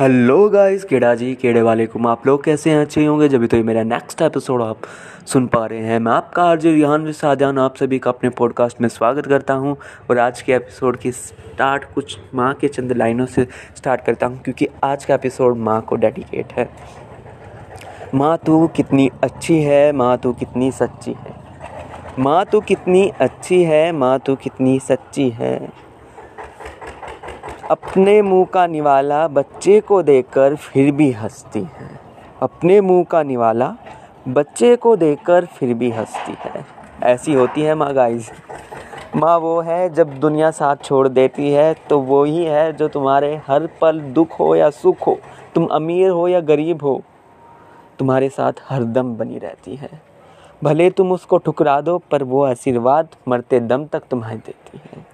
Hello guys, केड़ा जी, केड़े वाले कुम आप लोग कैसे हैं? अच्छे होंगे? जब तो ये मेरा नेक्स्ट एपिसोड आप सुन पा रहे हैं, मैं आपका आरजे रिहान साजान आप सभी का अपने पॉडकास्ट में स्वागत करता हूँ। और आज के एपिसोड की स्टार्ट कुछ माँ के चंद लाइनों से स्टार्ट करता हूँ, क्योंकि आज का एपिसोड माँ को डेडिकेट है। माँ तो कितनी अच्छी है, माँ तो कितनी सच्ची है। माँ तो कितनी अच्छी है, माँ तो कितनी सच्ची है। अपने मुँह का निवाला बच्चे को देखकर फिर भी हंसती है। अपने मुँह का निवाला बच्चे को देखकर फिर भी हंसती है। ऐसी होती है माँ गाइस। माँ वो है जब दुनिया साथ छोड़ देती है तो वो ही है जो तुम्हारे हर पल दुख हो या सुख हो, तुम अमीर हो या गरीब हो, तुम्हारे साथ हरदम बनी रहती है। भले तुम उसको ठुकरा दो, पर वो आशीर्वाद मरते दम तक तुम्हें देती है।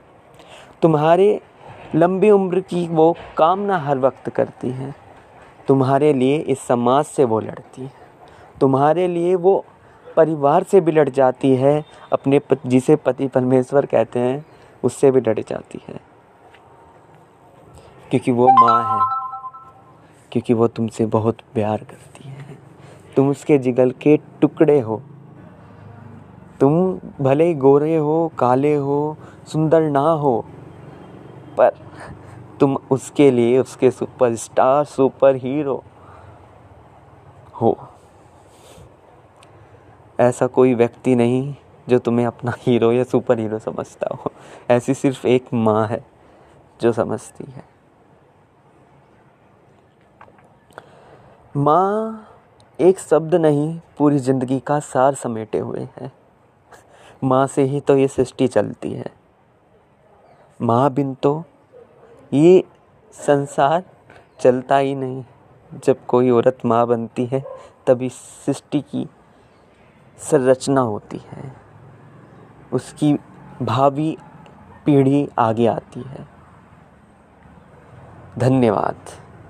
तुम्हारे लंबी उम्र की वो कामना हर वक्त करती हैं। तुम्हारे लिए इस समाज से वो लड़ती है। तुम्हारे लिए वो परिवार से भी लड़ जाती है। अपने पत, जिसे पति परमेश्वर कहते हैं उससे भी लड़ जाती है। क्योंकि वो माँ है क्योंकि वो तुमसे बहुत प्यार करती है। तुम उसके जिगल के टुकड़े हो। तुम भले गोरे हो काले हो सुंदर ना हो पर तुम उसके लिए उसके सुपरस्टार सुपर हीरो हो। ऐसा कोई व्यक्ति नहीं जो तुम्हें अपना हीरो या सुपर हीरो समझता हो। ऐसी सिर्फ़ एक माँ है जो समझती है। माँ एक शब्द नहीं, पूरी ज़िंदगी का सार समेटे हुए है। माँ से ही तो ये सृष्टि चलती है। माँ बिन तो ये संसार चलता ही नहीं। जब कोई औरत माँ बनती है, तभी सृष्टि की संरचना होती है। उसकी भावी पीढ़ी आगे आती है। धन्यवाद।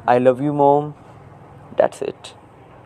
I love you mom that's it